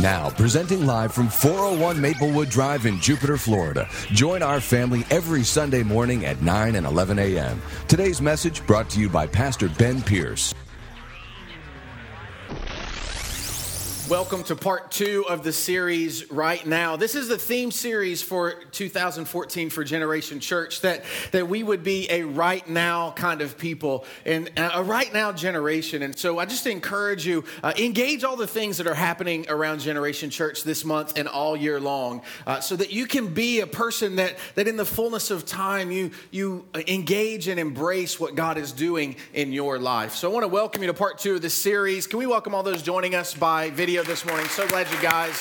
Now, presenting live from 401 Maplewood Drive in Jupiter, Florida. Join our family every Sunday morning at 9 and 11 a.m. Today's message brought to you by Pastor Ben Pierce. Welcome to part two of the series right now. This is the theme series for 2014 for Generation Church that, that we would be a right now kind of people and a right now generation. And so I just encourage you, uh, engage all the things that are happening around Generation Church this month and all year long uh, so that you can be a person that, that in the fullness of time you, you engage and embrace what God is doing in your life. So I want to welcome you to part two of this series. Can we welcome all those joining us by video? This morning. So glad you guys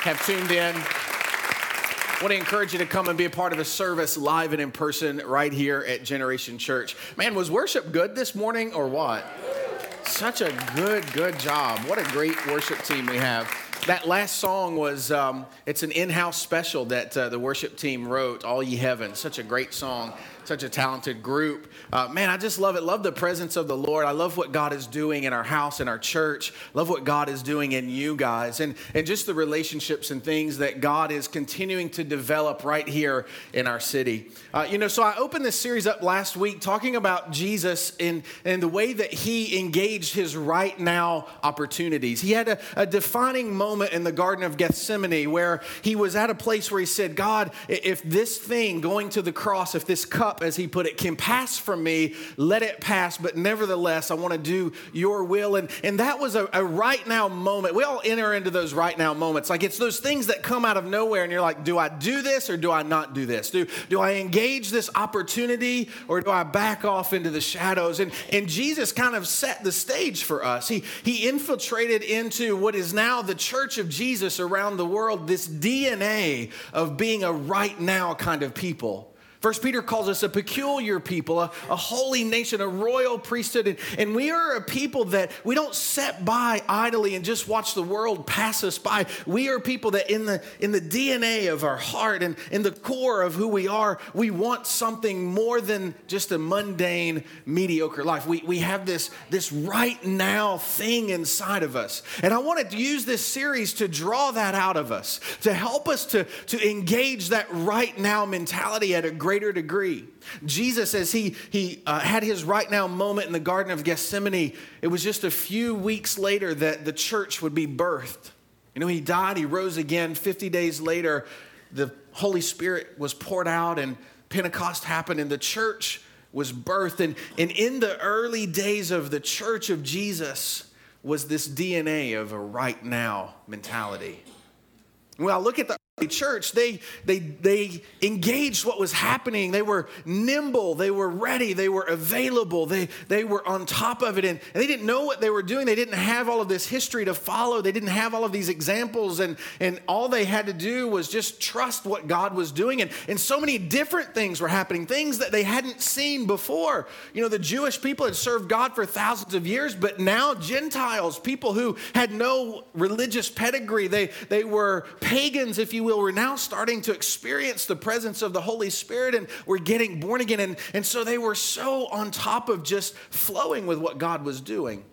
have tuned in. I want to encourage you to come and be a part of the service live and in person right here at Generation Church. Man, was worship good this morning or what? Such a good, good job. What a great worship team we have. That last song was, um, it's an in house special that uh, the worship team wrote, All Ye Heaven. Such a great song such a talented group. Uh, man, I just love it. Love the presence of the Lord. I love what God is doing in our house, in our church. Love what God is doing in you guys, and and just the relationships and things that God is continuing to develop right here in our city. Uh, you know, so I opened this series up last week talking about Jesus and and the way that He engaged His right now opportunities. He had a, a defining moment in the Garden of Gethsemane where He was at a place where He said, "God, if this thing going to the cross, if this cup cup, as he put it, can pass from me, let it pass, but nevertheless, I want to do your will. And, and that was a, a right now moment. We all enter into those right now moments. Like it's those things that come out of nowhere, and you're like, do I do this or do I not do this? Do, do I engage this opportunity or do I back off into the shadows? And, and Jesus kind of set the stage for us. He, he infiltrated into what is now the church of Jesus around the world, this DNA of being a right now kind of people. First Peter calls us a peculiar people, a, a holy nation, a royal priesthood. And, and, we are a people that we don't set by idly and just watch the world pass us by. We are people that in the in the DNA of our heart and in the core of who we are, we want something more than just a mundane, mediocre life. We, we have this, this right now thing inside of us. And I wanted to use this series to draw that out of us, to help us to, to engage that right now mentality at a great greater degree. Jesus, as he, he uh, had his right now moment in the Garden of Gethsemane, it was just a few weeks later that the church would be birthed. You know, he died, he rose again. 50 days later, the Holy Spirit was poured out, and Pentecost happened, and the church was birthed. And, and in the early days of the church of Jesus was this DNA of a right now mentality. Well, look at the church they they they engaged what was happening. They were nimble. They were ready. They were available. They they were on top of it. And, and, they didn't know what they were doing. They didn't have all of this history to follow. They didn't have all of these examples. And and all they had to do was just trust what god was doing. And and so many different things were happening things that they hadn't seen before. You know the jewish people had served god for thousands of years but now gentiles people who had no religious pedigree they they were pagans if you were now starting to experience the presence of the Holy Spirit and we're getting born again. And, and so they were so on top of just flowing with what God was doing.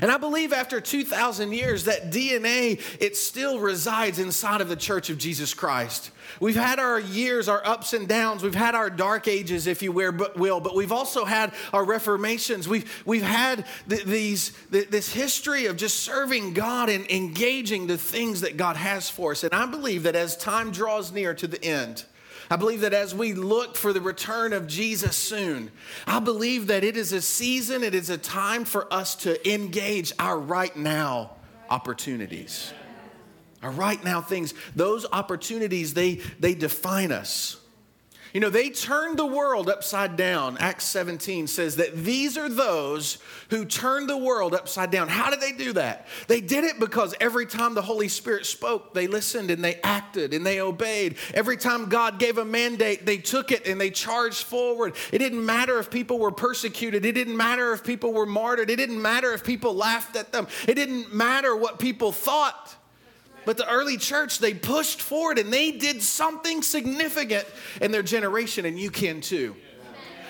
And I believe after 2,000 years, that DNA, it still resides inside of the church of Jesus Christ. We've had our years, our ups and downs. We've had our dark ages, if you will, but we've also had our reformations. We've, we've had these, this history of just serving God and engaging the things that God has for us. And I believe that as time draws near to the end, I believe that as we look for the return of Jesus soon, I believe that it is a season, it is a time for us to engage our right now opportunities. Our right now things, those opportunities, they, they define us. You know, they turned the world upside down. Acts 17 says that these are those who turned the world upside down. How did they do that? They did it because every time the Holy Spirit spoke, they listened and they acted and they obeyed. Every time God gave a mandate, they took it and they charged forward. It didn't matter if people were persecuted, it didn't matter if people were martyred, it didn't matter if people laughed at them, it didn't matter what people thought. But the early church, they pushed forward and they did something significant in their generation, and you can too.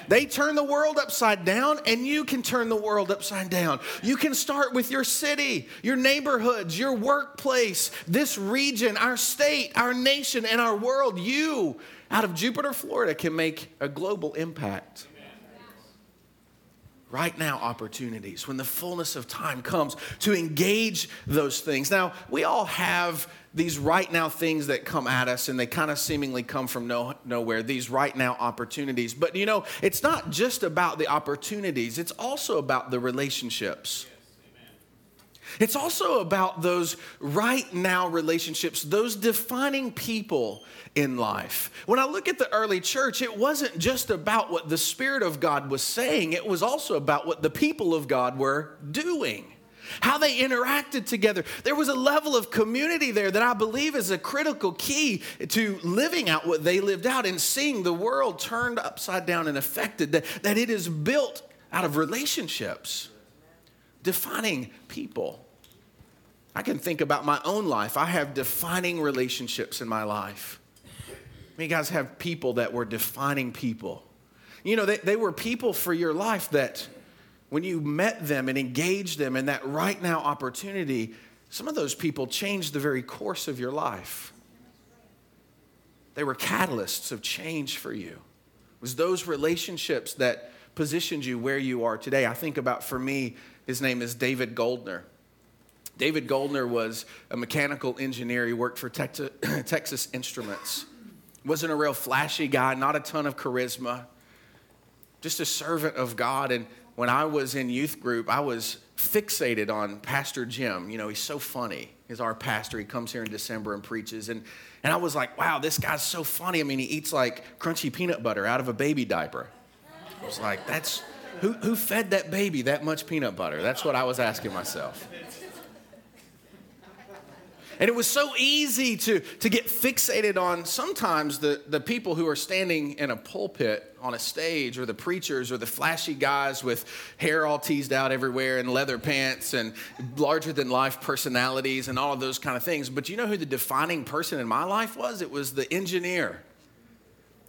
They turn the world upside down, and you can turn the world upside down. You can start with your city, your neighborhoods, your workplace, this region, our state, our nation, and our world. You, out of Jupiter, Florida, can make a global impact right now opportunities when the fullness of time comes to engage those things. Now, we all have these right now things that come at us and they kind of seemingly come from no, nowhere, these right now opportunities. But you know, it's not just about the opportunities, it's also about the relationships. It's also about those right now relationships, those defining people in life. When I look at the early church, it wasn't just about what the Spirit of God was saying, it was also about what the people of God were doing. How they interacted together. There was a level of community there that I believe is a critical key to living out what they lived out and seeing the world turned upside down and affected. That, that it is built out of relationships, defining people. I can think about my own life. I have defining relationships in my life. You guys have people that were defining people. You know, they, they were people for your life that when you met them and engaged them in that right now opportunity, some of those people changed the very course of your life. They were catalysts of change for you. It was those relationships that positioned you where you are today. I think about for me, his name is David Goldner. David Goldner was a mechanical engineer. He worked for Texas Instruments. Wasn't a real flashy guy, not a ton of charisma, just a servant of God. And when I was in youth group, I was fixated on Pastor Jim. You know, he's so funny. He's our pastor. He comes here in December and preaches. And, and I was like, wow, this guy's so funny. I mean, he eats like crunchy peanut butter out of a baby diaper. I was like, that's who, who fed that baby that much peanut butter? That's what I was asking myself. And it was so easy to, to get fixated on sometimes the, the people who are standing in a pulpit on a stage, or the preachers, or the flashy guys with hair all teased out everywhere and leather pants and larger than life personalities and all of those kind of things. But you know who the defining person in my life was? It was the engineer.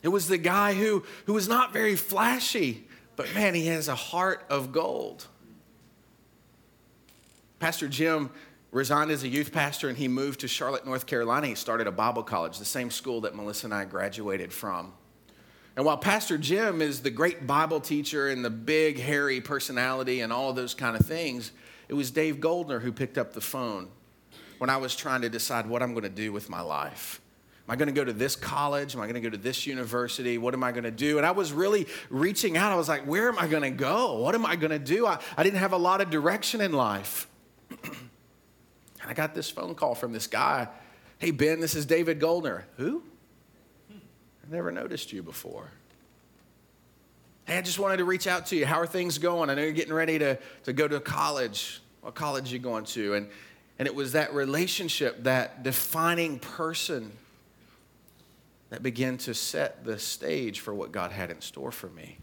It was the guy who, who was not very flashy, but man, he has a heart of gold. Pastor Jim resigned as a youth pastor and he moved to Charlotte, North Carolina. He started a Bible college, the same school that Melissa and I graduated from. And while Pastor Jim is the great Bible teacher and the big, hairy personality and all those kind of things, it was Dave Goldner who picked up the phone when I was trying to decide what I'm going to do with my life. Am I going to go to this college? Am I going to go to this university? What am I going to do? And I was really reaching out. I was like, where am I going to go? What am I going to do? I, I didn't have a lot of direction in life. And I got this phone call from this guy. Hey, Ben, this is David Goldner. Who? I've never noticed you before. Hey, I just wanted to reach out to you. How are things going? I know you're getting ready to, to go to college. What college you going to? And, and it was that relationship, that defining person that began to set the stage for what God had in store for me.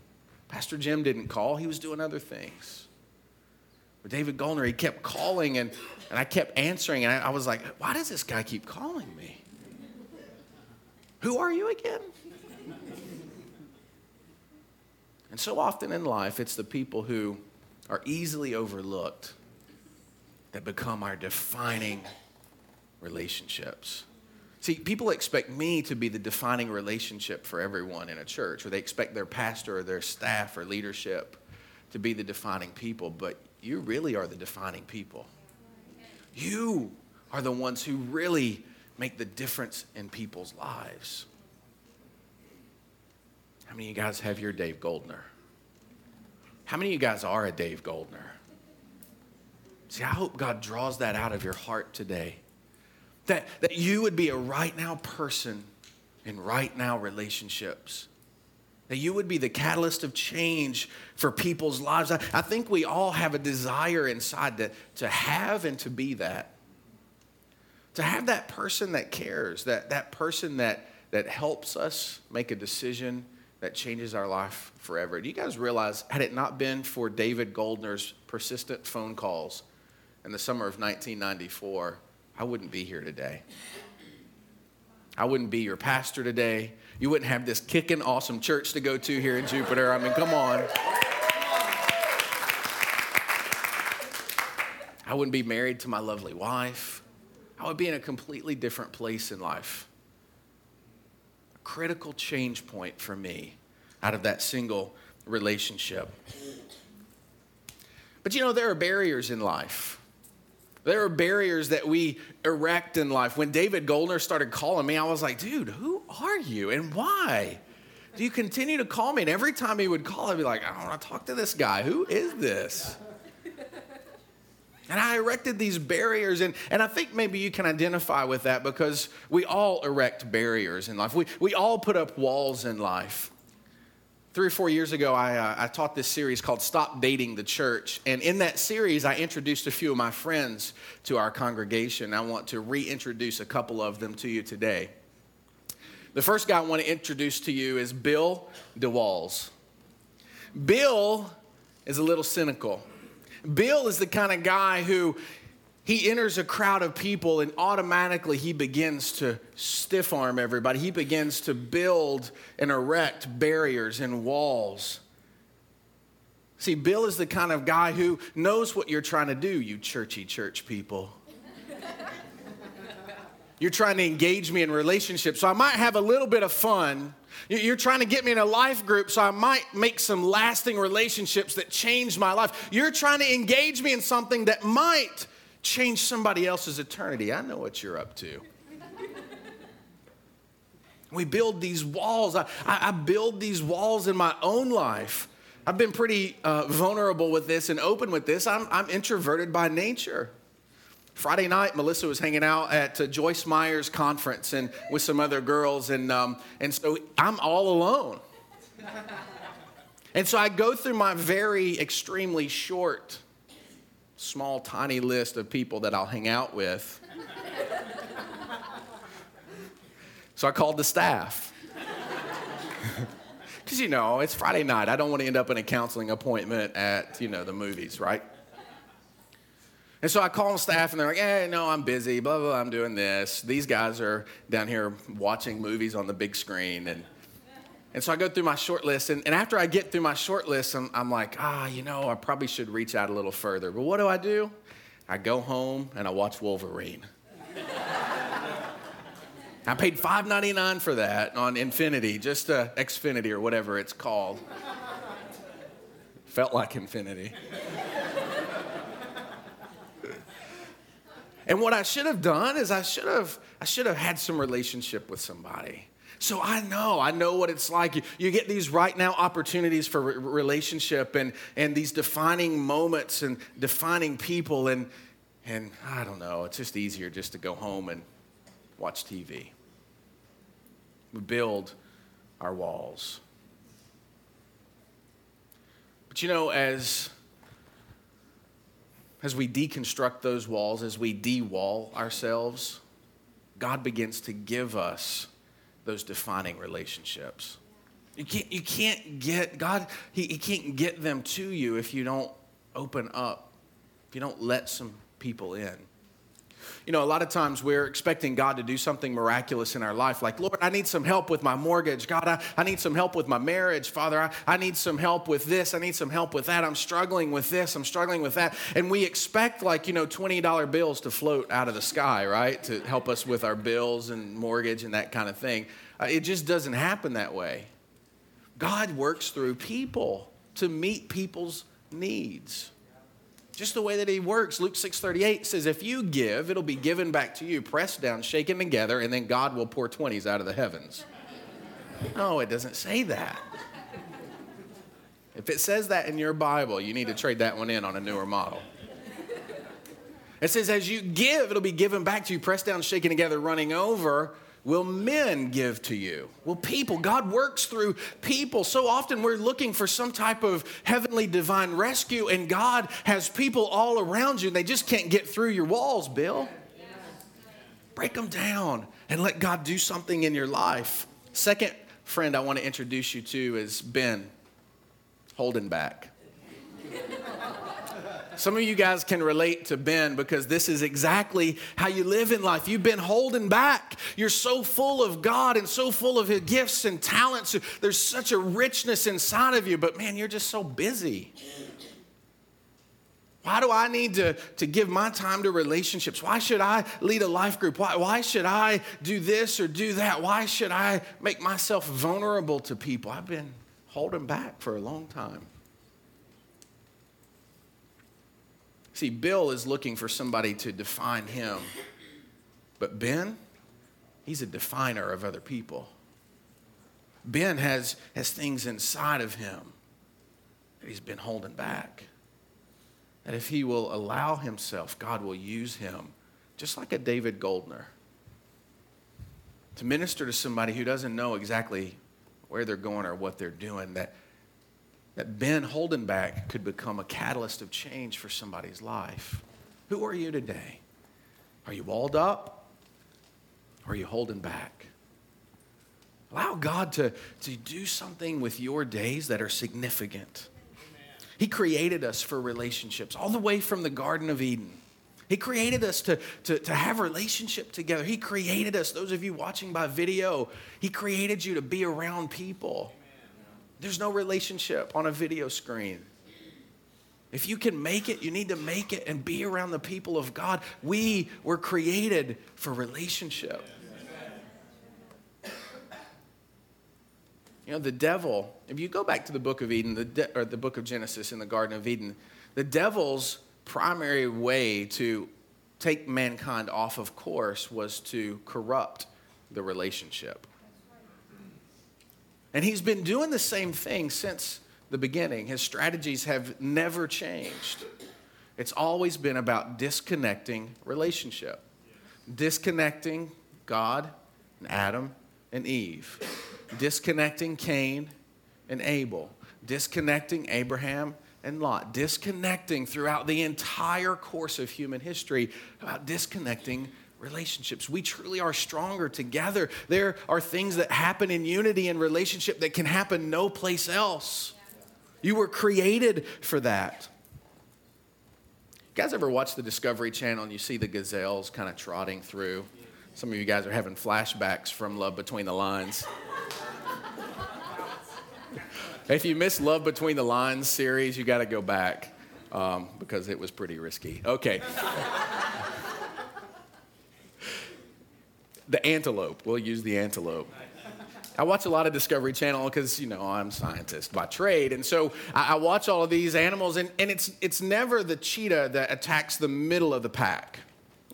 Pastor Jim didn't call, he was doing other things. But David Goldner, he kept calling and, and I kept answering. And I, I was like, why does this guy keep calling me? Who are you again? And so often in life, it's the people who are easily overlooked that become our defining relationships. See, people expect me to be the defining relationship for everyone in a church, or they expect their pastor or their staff or leadership to be the defining people, but you really are the defining people. You are the ones who really make the difference in people's lives. How many of you guys have your Dave Goldner? How many of you guys are a Dave Goldner? See, I hope God draws that out of your heart today. That, that you would be a right now person in right now relationships that you would be the catalyst of change for people's lives. I, I think we all have a desire inside to, to have and to be that. To have that person that cares, that, that person that, that helps us make a decision that changes our life forever. Do you guys realize, had it not been for David Goldner's persistent phone calls in the summer of 1994, I wouldn't be here today. I wouldn't be your pastor today. You wouldn't have this kicking awesome church to go to here in Jupiter. I mean, come on. I wouldn't be married to my lovely wife. I would be in a completely different place in life. A critical change point for me out of that single relationship. But you know, there are barriers in life. There are barriers that we erect in life. When David Goldner started calling me, I was like, dude, who are you and why? Do you continue to call me? And every time he would call, I'd be like, I don't want to talk to this guy. Who is this? And I erected these barriers, and, and I think maybe you can identify with that because we all erect barriers in life. We, we all put up walls in life. Three or four years ago, I, uh, I taught this series called Stop Dating the Church. And in that series, I introduced a few of my friends to our congregation. I want to reintroduce a couple of them to you today. The first guy I want to introduce to you is Bill DeWalls. Bill is a little cynical. Bill is the kind of guy who he enters a crowd of people and automatically he begins to stiff arm everybody. He begins to build and erect barriers and walls. See, Bill is the kind of guy who knows what you're trying to do, you churchy church people. you're trying to engage me in relationships, so I might have a little bit of fun. You're trying to get me in a life group so I might make some lasting relationships that change my life. You're trying to engage me in something that might change somebody else's eternity. I know what you're up to. we build these walls. I, I, I, build these walls in my own life. I've been pretty uh, vulnerable with this and open with this. I'm, I'm introverted by nature. Friday night, Melissa was hanging out at uh, Joyce Meyer's conference and with some other girls, and, um, and so I'm all alone. and so I go through my very extremely short small, tiny list of people that I'll hang out with. so I called the staff. Because, you know, it's Friday night. I don't want to end up in a counseling appointment at, you know, the movies, right? And so I call the staff and they're like, hey, no, I'm busy, blah, blah, blah, I'm doing this. These guys are down here watching movies on the big screen. And and so I go through my short list, and, and after I get through my short list, I'm, I'm like, ah, you know, I probably should reach out a little further. But what do I do? I go home and I watch Wolverine. I paid $5.99 for that on Infinity, just uh, Xfinity or whatever it's called. Felt like Infinity. and what I should have done is I should have I should have had some relationship with somebody. So I know, I know what it's like. You, you get these right now opportunities for re- relationship and, and these defining moments and defining people. And, and I don't know, it's just easier just to go home and watch TV. We build our walls. But you know, as, as we deconstruct those walls, as we de wall ourselves, God begins to give us those defining relationships. You can't, you can't get, God, he, he can't get them to you if you don't open up, if you don't let some people in. You know, a lot of times we're expecting God to do something miraculous in our life, like, Lord, I need some help with my mortgage. God, I, I need some help with my marriage. Father, I, I need some help with this. I need some help with that. I'm struggling with this. I'm struggling with that. And we expect, like, you know, $20 bills to float out of the sky, right? To help us with our bills and mortgage and that kind of thing. Uh, it just doesn't happen that way. God works through people to meet people's needs just the way that he works luke 6.38 says if you give it'll be given back to you. Pressed down shaken together and then god will pour 20s out of the heavens. No it doesn't say that. If it says that in your bible you need to trade that one in on a newer model. It says as you give it'll be given back to you. Pressed down shaken together running over Will men give to you? Will people? God works through people. So often we're looking for some type of heavenly divine rescue, and God has people all around you, and they just can't get through your walls, Bill. Break them down and let God do something in your life. Second friend I want to introduce you to is Ben Holdenback. Some of you guys can relate to Ben because this is exactly how you live in life. You've been holding back. You're so full of God and so full of His gifts and talents. There's such a richness inside of you, but man, you're just so busy. Why do I need to, to give my time to relationships? Why should I lead a life group? Why, why should I do this or do that? Why should I make myself vulnerable to people? I've been holding back for a long time. See, Bill is looking for somebody to define him, but Ben, he's a definer of other people. Ben has, has things inside of him that he's been holding back. That if he will allow himself, God will use him, just like a David Goldner, to minister to somebody who doesn't know exactly where they're going or what they're doing. That, that Ben Holdenback could become a catalyst of change for somebody's life. Who are you today? Are you walled up? Or are you holding back? Allow God to, to do something with your days that are significant. He created us for relationships, all the way from the Garden of Eden. He created us to, to, to have relationship together. He created us, those of you watching by video, He created you to be around people. There's no relationship on a video screen. If you can make it, you need to make it and be around the people of God. We were created for relationship. You know, the devil, if you go back to the book of Eden, the de- or the book of Genesis in the Garden of Eden, the devil's primary way to take mankind off of course was to corrupt the relationship. And he's been doing the same thing since the beginning. His strategies have never changed. It's always been about disconnecting relationship, disconnecting God and Adam and Eve disconnecting Cain and Abel, disconnecting Abraham and Lot, disconnecting throughout the entire course of human history about disconnecting relationships. We truly are stronger together. There are things that happen in unity and relationship that can happen no place else. You were created for that. You guys ever watch the Discovery Channel and you see the gazelles kind of trotting through? Some of you guys are having flashbacks from Love Between the Lines. If you missed Love Between the Lines series, you got to go back um, because it was pretty risky. Okay. The antelope. We'll use the antelope. I watch a lot of Discovery Channel because you know I'm a scientist by trade, and so I, I watch all of these animals, and, and it's it's never the cheetah that attacks the middle of the pack.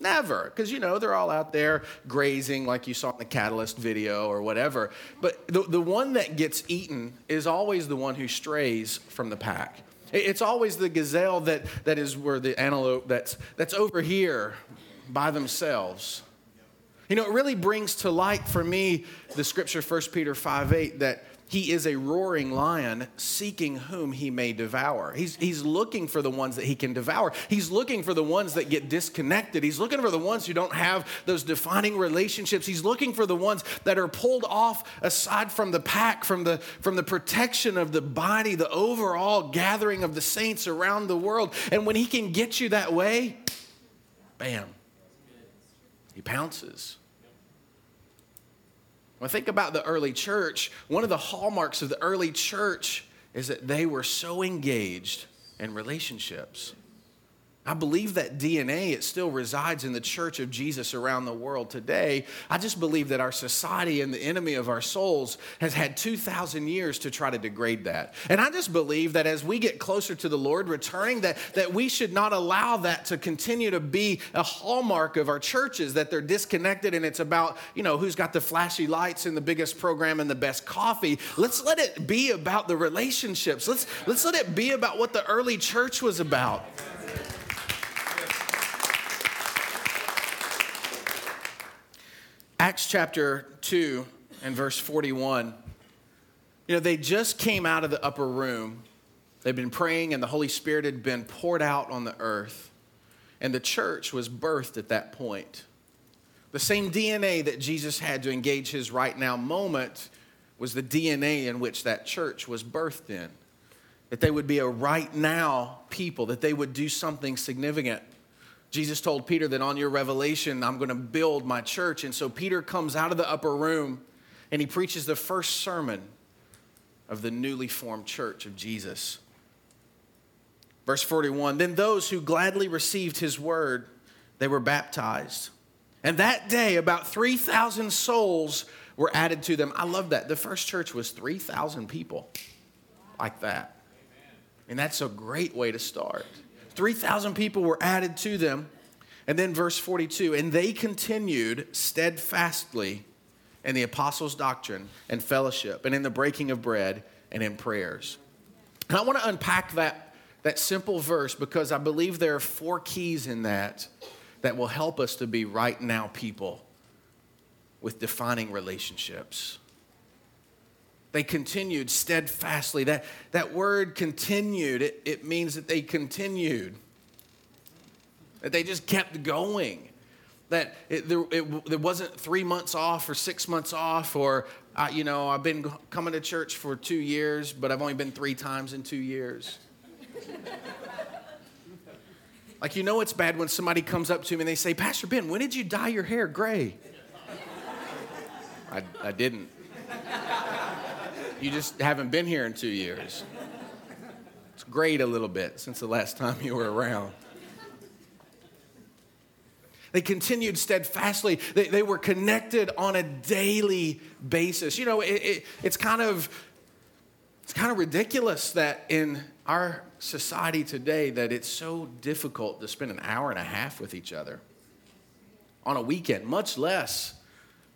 Never, because you know they're all out there grazing like you saw in the Catalyst video or whatever. But the, the one that gets eaten is always the one who strays from the pack. It's always the gazelle that, that is where the antelope that's, that's over here by themselves. You know, it really brings to light for me the scripture 1 Peter 5 8 that he is a roaring lion seeking whom he may devour. He's, he's looking for the ones that he can devour. He's looking for the ones that get disconnected. He's looking for the ones who don't have those defining relationships. He's looking for the ones that are pulled off aside from the pack, from the, from the protection of the body, the overall gathering of the saints around the world. And when he can get you that way, bam, he pounces. When I think about the early church, one of the hallmarks of the early church is that they were so engaged in relationships. I believe that DNA, it still resides in the church of Jesus around the world today. I just believe that our society and the enemy of our souls has had 2,000 years to try to degrade that. And I just believe that as we get closer to the Lord returning, that, that we should not allow that to continue to be a hallmark of our churches, that they're disconnected and it's about, you know, who's got the flashy lights and the biggest program and the best coffee. Let's let it be about the relationships. Let's, let's let it be about what the early church was about. Acts chapter 2 and verse 41. You know, they just came out of the upper room. They'd been praying, and the Holy Spirit had been poured out on the earth. And the church was birthed at that point. The same DNA that Jesus had to engage his right now moment was the DNA in which that church was birthed in. that they would be a right now people, that they would do something significant. Jesus told Peter that on your revelation, I'm going to build my church. And so Peter comes out of the upper room and he preaches the first sermon of the newly formed church of Jesus. Verse 41 Then those who gladly received his word, they were baptized. And that day, about 3,000 souls were added to them. I love that. The first church was 3,000 people like that. And that's a great way to start. 3,000 people were added to them. And then verse 42 and they continued steadfastly in the apostles' doctrine and fellowship and in the breaking of bread and in prayers. And I want to unpack that, that simple verse because I believe there are four keys in that that will help us to be right now people with defining relationships. They continued steadfastly. That, that word continued, it, it means that they continued, that they just kept going. That it, there, it, wasn't three months off or six months off, or, you know, I've been coming to church for two years, but I've only been three times in two years. like, you know, it's bad when somebody comes up to me and they say, Pastor Ben, when did you dye your hair gray? I, I didn't. You just haven't been here in two years. It's grayed a little bit since the last time you were around. They continued steadfastly. They, they were connected on a daily basis. You know, it, it, it's kind of it's kind of ridiculous that in our society today that it's so difficult to spend an hour and a half with each other on a weekend, much less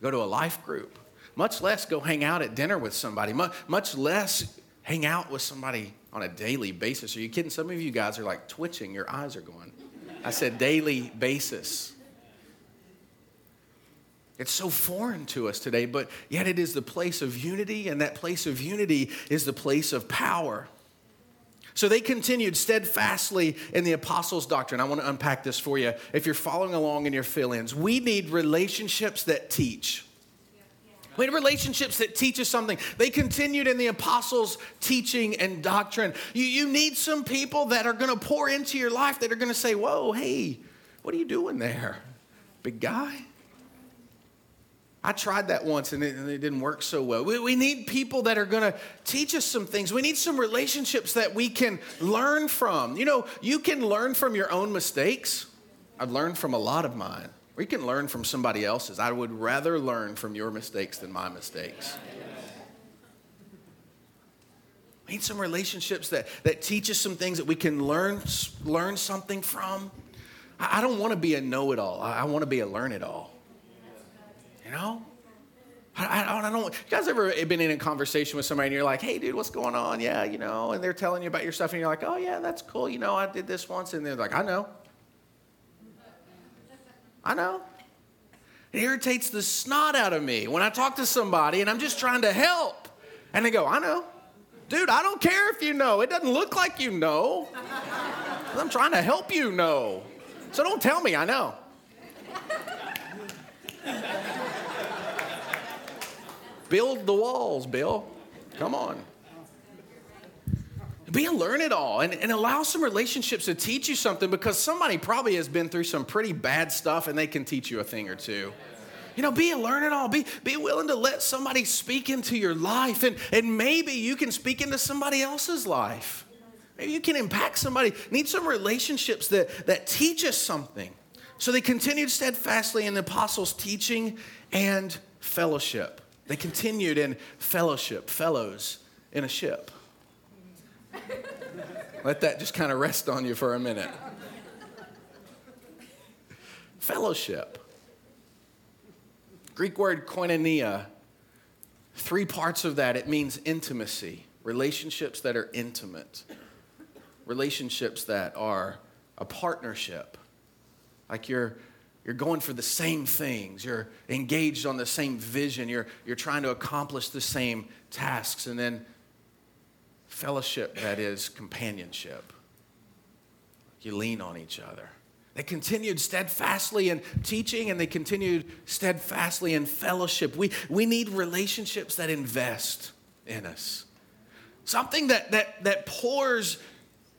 go to a life group much less go hang out at dinner with somebody, much, less hang out with somebody on a daily basis. Are you kidding? Some of you guys are like twitching, your eyes are going. I said daily basis. It's so foreign to us today, but yet it is the place of unity, and that place of unity is the place of power. So they continued steadfastly in the apostles' doctrine. I want to unpack this for you. If you're following along in your fill ins, we need relationships that teach. We had relationships that teach us something. They continued in the apostles' teaching and doctrine. You, you need some people that are going to pour into your life that are going to say, Whoa, hey, what are you doing there, big guy? I tried that once and it, and it didn't work so well. We, we need people that are going to teach us some things. We need some relationships that we can learn from. You know, you can learn from your own mistakes. I've learned from a lot of mine. We can learn from somebody else's. I would rather learn from your mistakes than my mistakes. We need some relationships that, that teach us some things that we can learn, learn something from. I, I don't want to be a know it all, I, I want to be a learn it all. You know? I, I, I, don't. You guys ever been in a conversation with somebody and you're like, "Hey, dude, what's going on?" Yeah, you know, and they're telling you about your stuff, and you're like, "Oh yeah, that's cool." You know, I did this once, and they're like, "I know." I know. It irritates the snot out of me when I talk to somebody and I'm just trying to help. And they go, I know. Dude, I don't care if you know. It doesn't look like you know. I'm trying to help you know. So don't tell me I know. Build the walls, Bill. Come on be a learn it all and, and allow some relationships to teach you something because somebody probably has been through some pretty bad stuff and they can teach you a thing or two. You know, be a learn it all. Be, be willing to let somebody speak into your life. And, and maybe you can speak into somebody else's life. Maybe you can impact somebody. Need some relationships that, that teach us something. So they continued steadfastly in the apostles' teaching and fellowship. They continued in fellowship, fellows in a ship. Let that just kind of rest on you for a minute. Fellowship. Greek word koinonia, three parts of that. It means intimacy, relationships that are intimate, relationships that are a partnership. Like you're, you're going for the same things, you're engaged on the same vision, you're, you're trying to accomplish the same tasks. And then Fellowship, that is companionship. You lean on each other. They continued steadfastly in teaching and they continued steadfastly in fellowship. We, we need relationships that invest in us. something that, that, that pours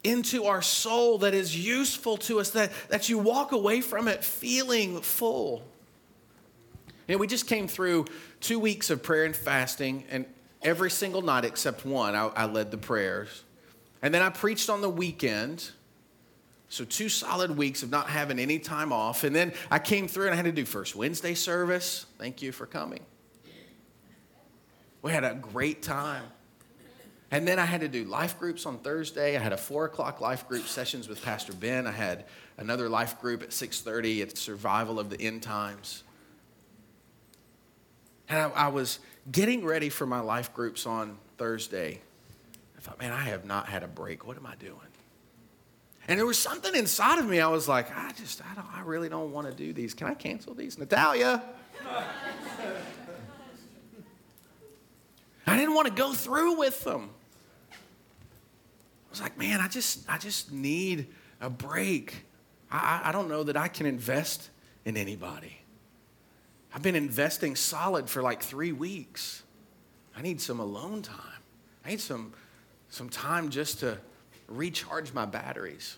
into our soul that is useful to us, that, that you walk away from it feeling full. You know, we just came through two weeks of prayer and fasting, and every single night except one, I, I led the prayers. And then I preached on the weekend. So, two solid weeks of not having any time off. And then I came through and I had to do First Wednesday service. Thank you for coming. We had a great time. And then I had to do life groups on Thursday. I had a four o'clock life group sessions with Pastor Ben. I had another life group at 6:30 at Survival of the End Times. And I, I was getting ready for my life groups on Thursday. I thought, man, I have not had a break. What am I doing? And there was something inside of me. I was like, I just, I don't, I really don't want to do these. Can I cancel these, Natalia? I didn't want to go through with them I was like, man, I just, I just need a break. I, I don't know that I can invest in anybody. I've been investing solid for like three weeks. I need some alone time. I need some, some time just to recharge my batteries.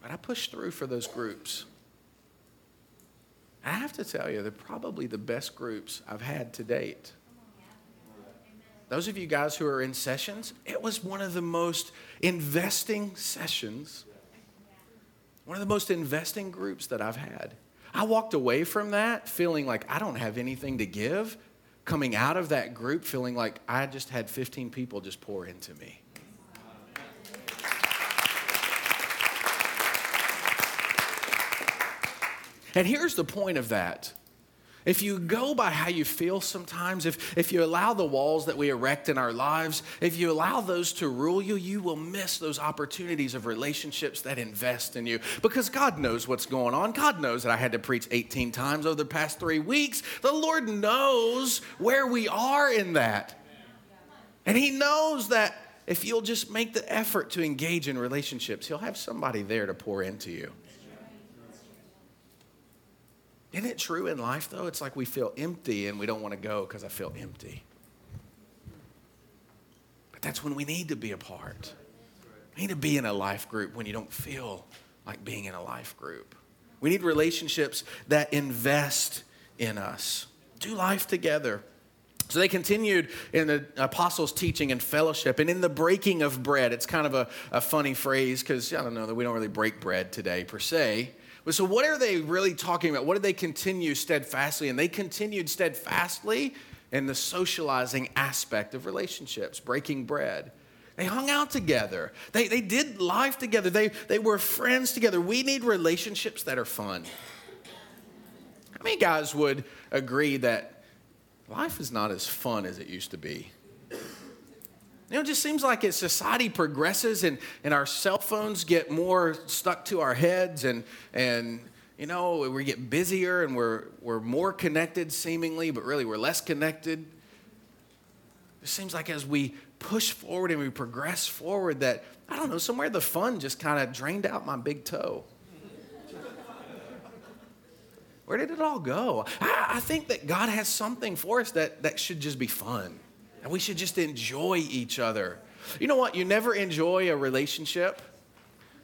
But I pushed through for those groups. I have to tell you, they're probably the best groups I've had to date. Those of you guys who are in sessions, it was one of the most investing sessions, one of the most investing groups that I've had. I walked away from that feeling like I don't have anything to give, coming out of that group feeling like I just had 15 people just pour into me. And here's the point of that if you go by how you feel sometimes, if, if you allow the walls that we erect in our lives, if you allow those to rule you, you will miss those opportunities of relationships that invest in you. Because God knows what's going on. God knows that I had to preach 18 times over the past three weeks. The Lord knows where we are in that. And He knows that if you'll just make the effort to engage in relationships, He'll have somebody there to pour into you. Isn't it true in life, though? It's like we feel empty and we don't want to go because I feel empty. But that's when we need to be apart. We need to be in a life group when you don't feel like being in a life group. We need relationships that invest in us. Do life together. So they continued in the apostles' teaching and fellowship and in the breaking of bread. It's kind of a, a funny phrase because I don't know that we don't really break bread today per se. But so, what are they really talking about? What did they continue steadfastly? And they continued steadfastly in the socializing aspect of relationships, breaking bread. They hung out together. They, they did life together. They, they were friends together. We need relationships that are fun. How many guys would agree that life is not as fun as it used to be? You know, it just seems like as society progresses and, and our cell phones get more stuck to our heads and, and you know, we get busier and we're, we're more connected seemingly, but really we're less connected. It seems like as we push forward and we progress forward that, I don't know, somewhere the fun just kind of drained out my big toe. Where did it all go? I, I think that God has something for us that, that should just be fun. And we should just enjoy each other. You know what? You never enjoy a relationship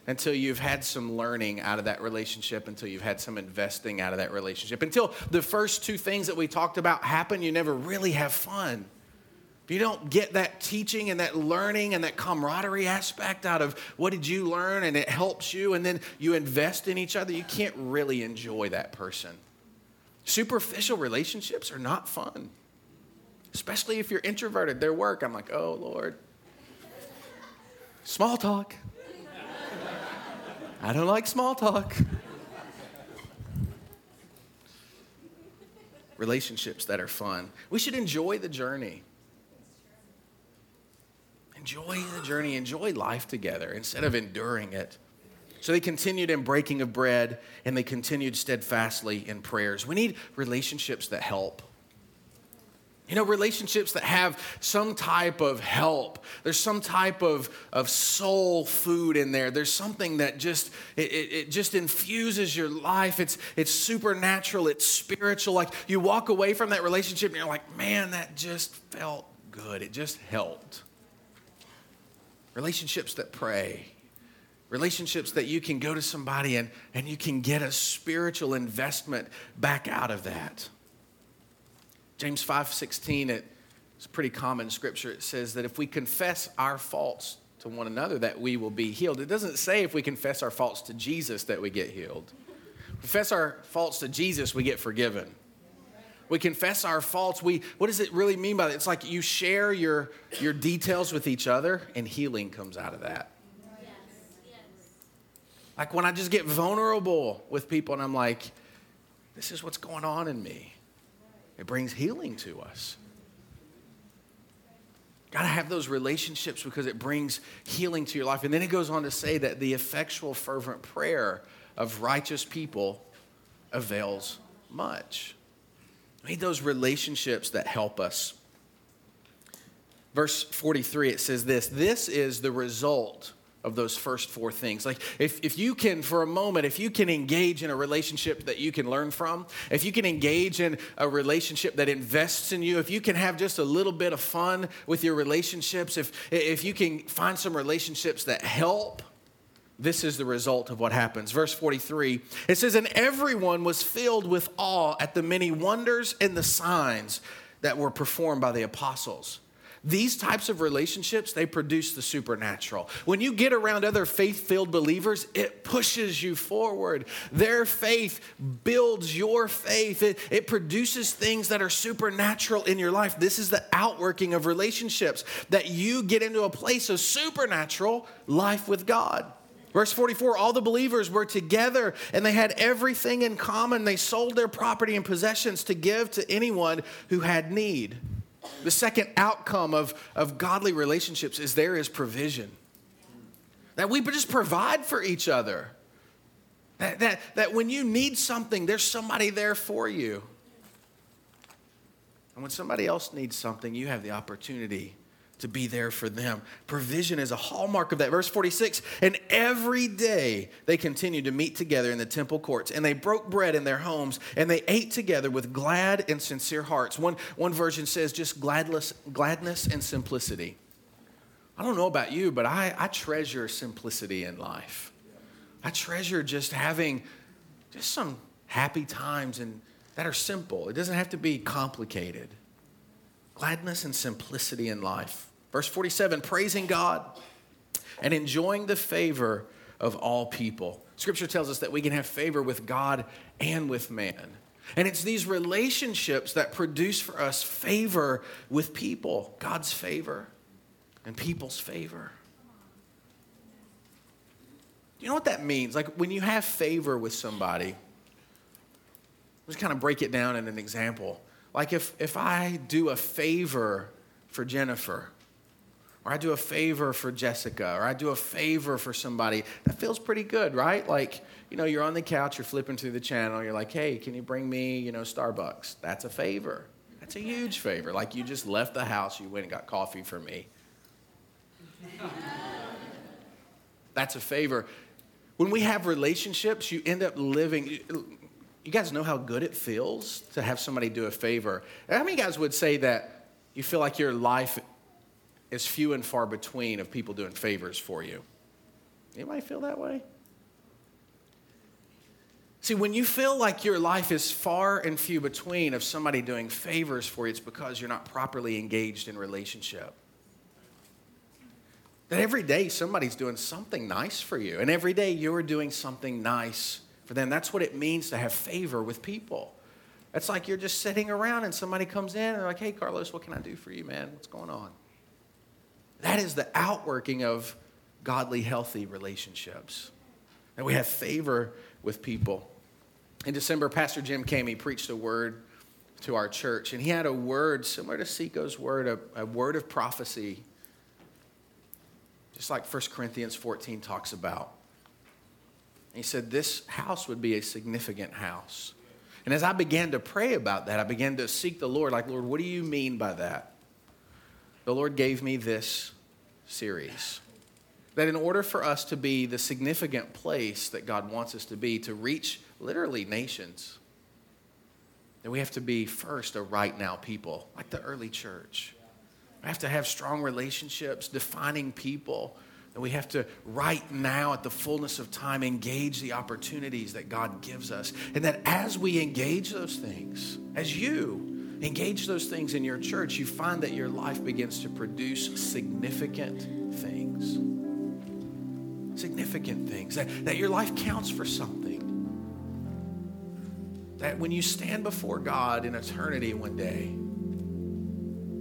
until you've had some learning out of that relationship, until you've had some investing out of that relationship. Until the first two things that we talked about happen, you never really have fun. You don't get that teaching and that learning and that camaraderie aspect out of what did you learn and it helps you, and then you invest in each other, you can't really enjoy that person. Superficial relationships are not fun especially if you're introverted. Their work, I'm like, oh, Lord. Small talk. I don't like small talk. Relationships that are fun. We should enjoy the journey. Enjoy the journey, enjoy life together instead of enduring it. So they continued in breaking of bread and they continued steadfastly in prayers. We need relationships that help. You know, relationships that have some type of help. There's some type of, of soul food in there. There's something that just it, it, it, just infuses your life. It's it's supernatural, it's spiritual. Like you walk away from that relationship and you're like, man, that just felt good. It just helped. Relationships that pray. Relationships that you can go to somebody and, and you can get a spiritual investment back out of that. James 5:16 it's pretty common scripture. It says that if we confess our faults to one another that we will be healed. It doesn't say if we confess our faults to Jesus that we get healed. Confess our faults to Jesus, we get forgiven. We confess our faults. We, what does it really mean by that? It's like you share your, your details with each other, and healing comes out of that. Like when I just get vulnerable with people, and I'm like, this is what's going on in me. It brings healing to us. Got to have those relationships because it brings healing to your life. And then it goes on to say that the effectual, fervent prayer of righteous people avails much. We need those relationships that help us. Verse 43, it says this This is the result of those first four things. Like, if, if you can, for a moment, if you can engage in a relationship that you can learn from, if you can engage in a relationship that invests in you, if you can have just a little bit of fun with your relationships, if, if you can find some relationships that help, this is the result of what happens. Verse 43, it says, And everyone was filled with awe at the many wonders and the signs that were performed by the apostles. These types of relationships, they produce the supernatural. When you get around other faith filled believers, it pushes you forward. Their faith builds your faith, it, it produces things that are supernatural in your life. This is the outworking of relationships that you get into a place of supernatural life with God. Verse 44 all the believers were together and they had everything in common. They sold their property and possessions to give to anyone who had need. The second outcome of, of godly relationships is there is provision. That we just provide for each other. That, that, that when you need something, there's somebody there for you. And when somebody else needs something, you have the opportunity to be there for them. Provision is a hallmark of that. Verse 46 And every day they continued to meet together in the temple courts, and they broke bread in their homes, and they ate together with glad and sincere hearts. One, one version says just gladness, gladness and simplicity. I don't know about you, but I, I treasure simplicity in life. I treasure just having just some happy times and that are simple. It doesn't have to be complicated. Gladness and simplicity in life. Verse 47 praising God and enjoying the favor of all people. Scripture tells us that we can have favor with God and with man. And it's these relationships that produce for us favor with people, God's favor and people's favor. You know what that means? Like when you have favor with somebody, let's kind of break it down in an example. Like if, if I do a favor for Jennifer, or I do a favor for Jessica, or I do a favor for somebody, that feels pretty good, right? Like, you know, you're on the couch, you're flipping through the channel, you're like, hey, can you bring me, you know, Starbucks? That's a favor. That's a huge favor. Like, you just left the house, you went and got coffee for me. That's a favor. When we have relationships, you end up living. You guys know how good it feels to have somebody do a favor. How many guys would say that you feel like your life is few and far between of people doing favors for you. Anybody feel that way? See, when you feel like your life is far and few between of somebody doing favors for you, it's because you're not properly engaged in relationship. That every day somebody's doing something nice for you, and every day you're doing something nice for them. That's what it means to have favor with people. It's like you're just sitting around and somebody comes in and they're like, hey, Carlos, what can I do for you, man? What's going on? That is the outworking of godly, healthy relationships. And we have favor with people. In December, Pastor Jim came, he preached a word to our church, and he had a word similar to Seiko's word, a, a word of prophecy, just like 1 Corinthians 14 talks about. he said this house would be a significant house. And as I began to pray about that, I began to seek the Lord, like, Lord, what do you mean by that? The Lord gave me this series. That in order for us to be the significant place that God wants us to be, to reach literally nations, that we have to be first a right now people, like the early church. We have to have strong relationships, defining people. That we have to, right now, at the fullness of time, engage the opportunities that God gives us. And that as we engage those things, as you engage those things in your church, you find that your life begins to produce significant things. Significant things. That, that your life counts for something. That when you stand before God in eternity one day,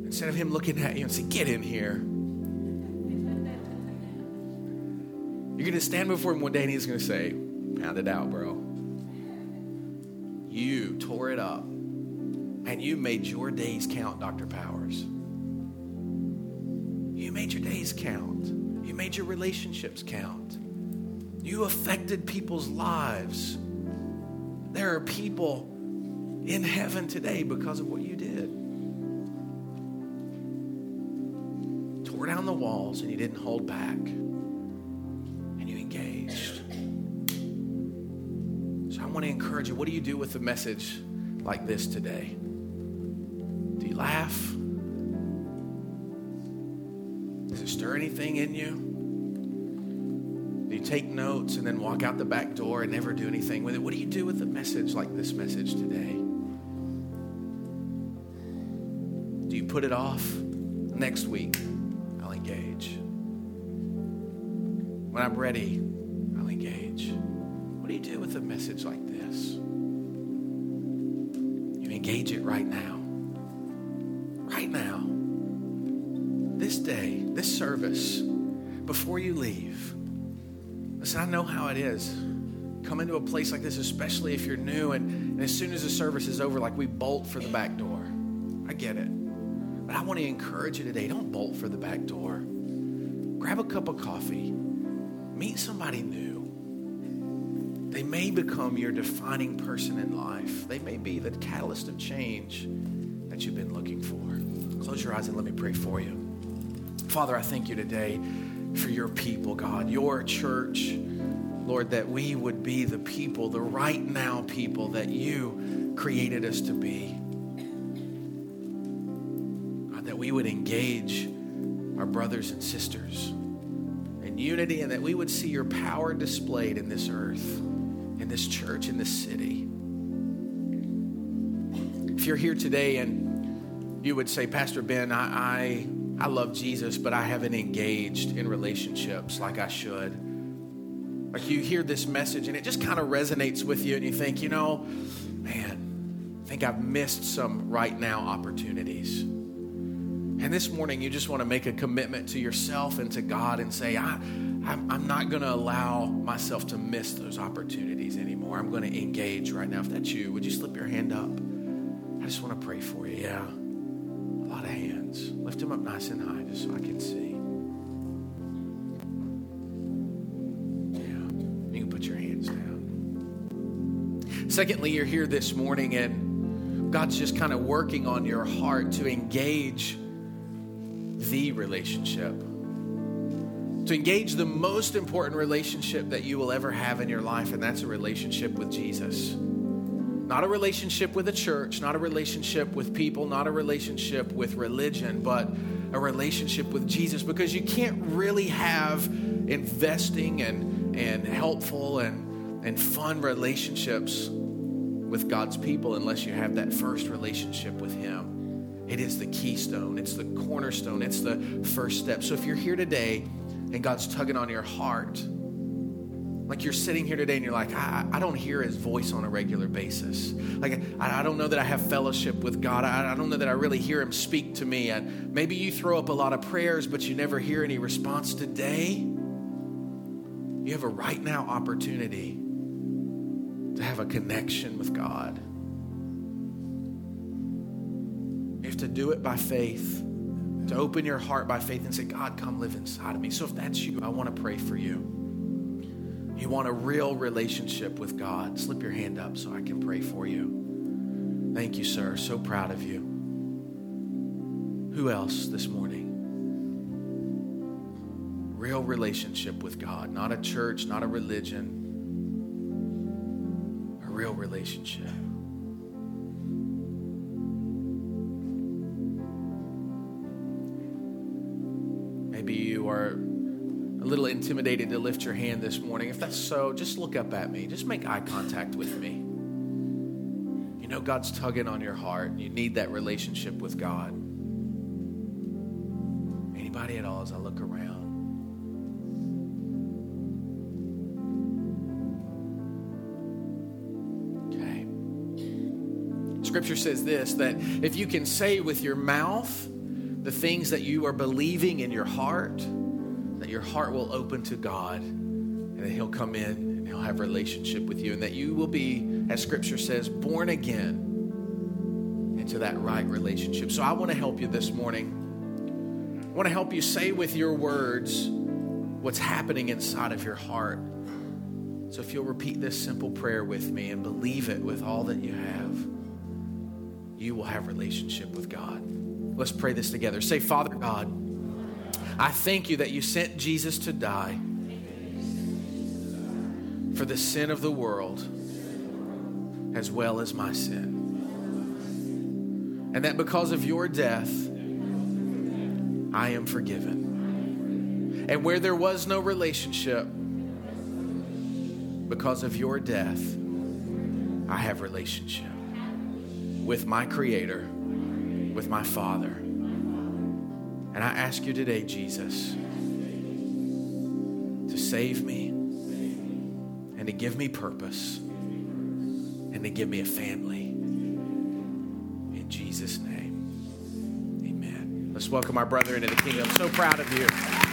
instead of Him looking at you and say, Get in here You're going to stand before him one day and he's going to say, Pound it out, bro. You tore it up and you made your days count, Dr. Powers. You made your days count. You made your relationships count. You affected people's lives. There are people in heaven today because of what you did. Tore down the walls and you didn't hold back. And you engaged. So I want to encourage you. What do you do with a message like this today? Laugh? Does it stir anything in you? Do you take notes and then walk out the back door and never do anything with it? What do you do with a message like this message today? Do you put it off? Next week, I'll engage. When I'm ready, I'll engage. What do you do with a message like this. You engage it right now. This service, before you leave. Listen, I know how it is. Come into a place like this, especially if you're new, and, and as soon as the service is over, like we bolt for the back door. I get it. But I want to encourage you today don't bolt for the back door. Grab a cup of coffee, meet somebody new they may become your defining person in life. They may be the catalyst of change that you've been looking for. Close your eyes and let me pray for you. Father, I thank you today for your people, God, your church. Lord, that we would be the people, the right now people that you created us to be. God, that we would engage our brothers and sisters in unity and that we would see your power displayed in this earth in this church, in this city. If you're here today and you would say, Pastor Ben, I, I, I love Jesus, but I haven't engaged in relationships like I should. Like you hear this message and it just kind of resonates with you, and you think, you know, man, I think I've missed some right now opportunities. And this morning, you just want to make a commitment to yourself and to God and say, I, I'm, I'm not going to allow myself to miss those opportunities anymore. I'm going to engage right now. If that's you, would you slip your hand up? I just want to pray for you. Yeah. A lot of hands. Lift them up nice and high just so I can see. Yeah. You can put your hands down. Secondly, you're here this morning and God's just kind of working on your heart to engage the relationship. To engage the most important relationship that you will ever have in your life, and that's a relationship with Jesus. Not a relationship with a church, not a relationship with people, not a relationship with religion, but a relationship with Jesus because you can't really have investing and, and helpful and, and fun relationships with God's people unless you have that first relationship with Him. It is the keystone, it's the cornerstone, it's the first step. So if you're here today and God's tugging on your heart, like you're sitting here today and you're like, I, I don't hear his voice on a regular basis. Like, I, I don't know that I have fellowship with God. I, I, don't know that I really hear him speak to me. And maybe you throw up a lot of prayers, but you never hear any response today. You have a right now opportunity to have a connection with God. You have to do it by faith, to open your heart by faith and say, God, come live inside of me. So if that's you, I want to pray for you. You want a real relationship with God, slip your hand up so I can pray for you. Thank you, sir. So proud of you. Who else this morning? Real relationship with God, not a church, not a religion, a real relationship. Little intimidated to lift your hand this morning. If that's so, just look up at me. Just make eye contact with me. You know God's tugging on your heart. and You need that relationship with God. Anybody at all as I look around? Okay. Scripture says this that if you can say with your mouth the things that you are believing in your heart, that your heart will open to God and that He'll come in and He'll have a relationship with you, and that you will be, as Scripture says, born again into that right relationship. So I want to help you this morning. I want to help you say with your words what's happening inside of your heart. So if you'll repeat this simple prayer with me and believe it with all that you have, you will have relationship with God. Let's pray this together. Say, Father God, I thank you that you sent Jesus to die for the sin of the world as well as my sin. And that because of your death, I am forgiven. And where there was no relationship, because of your death, I have relationship with my Creator, with my Father. And I ask you today, Jesus, to save me and to give me purpose and to give me a family. In Jesus' name, amen. Let's welcome our brother into the kingdom. I'm so proud of you.